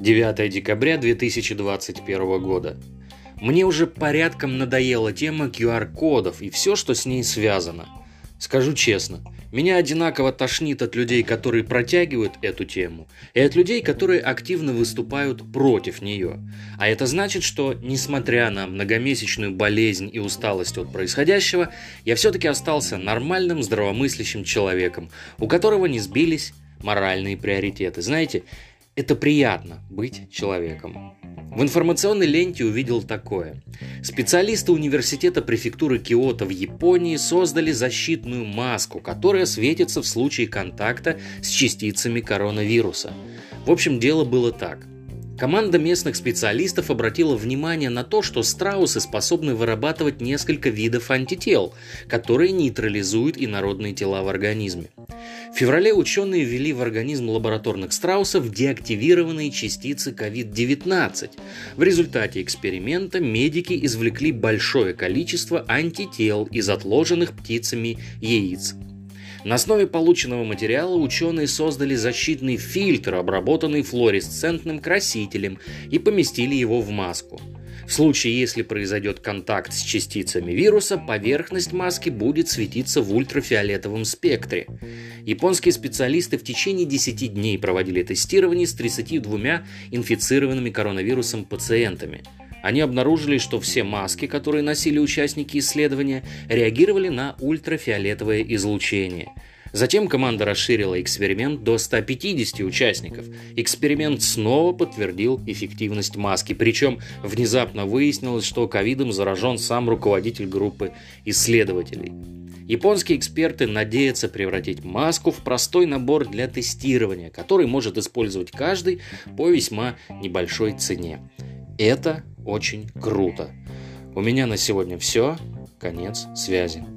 9 декабря 2021 года. Мне уже порядком надоела тема QR-кодов и все, что с ней связано – Скажу честно, меня одинаково тошнит от людей, которые протягивают эту тему, и от людей, которые активно выступают против нее. А это значит, что, несмотря на многомесячную болезнь и усталость от происходящего, я все-таки остался нормальным, здравомыслящим человеком, у которого не сбились моральные приоритеты. Знаете, это приятно быть человеком. В информационной ленте увидел такое. Специалисты университета префектуры Киото в Японии создали защитную маску, которая светится в случае контакта с частицами коронавируса. В общем, дело было так – Команда местных специалистов обратила внимание на то, что страусы способны вырабатывать несколько видов антител, которые нейтрализуют инородные тела в организме. В феврале ученые ввели в организм лабораторных страусов деактивированные частицы COVID-19. В результате эксперимента медики извлекли большое количество антител из отложенных птицами яиц на основе полученного материала ученые создали защитный фильтр, обработанный флуоресцентным красителем, и поместили его в маску. В случае, если произойдет контакт с частицами вируса, поверхность маски будет светиться в ультрафиолетовом спектре. Японские специалисты в течение 10 дней проводили тестирование с 32 инфицированными коронавирусом пациентами – они обнаружили, что все маски, которые носили участники исследования, реагировали на ультрафиолетовое излучение. Затем команда расширила эксперимент до 150 участников. Эксперимент снова подтвердил эффективность маски, причем внезапно выяснилось, что ковидом заражен сам руководитель группы исследователей. Японские эксперты надеются превратить маску в простой набор для тестирования, который может использовать каждый по весьма небольшой цене. Это очень круто. У меня на сегодня все. Конец связи.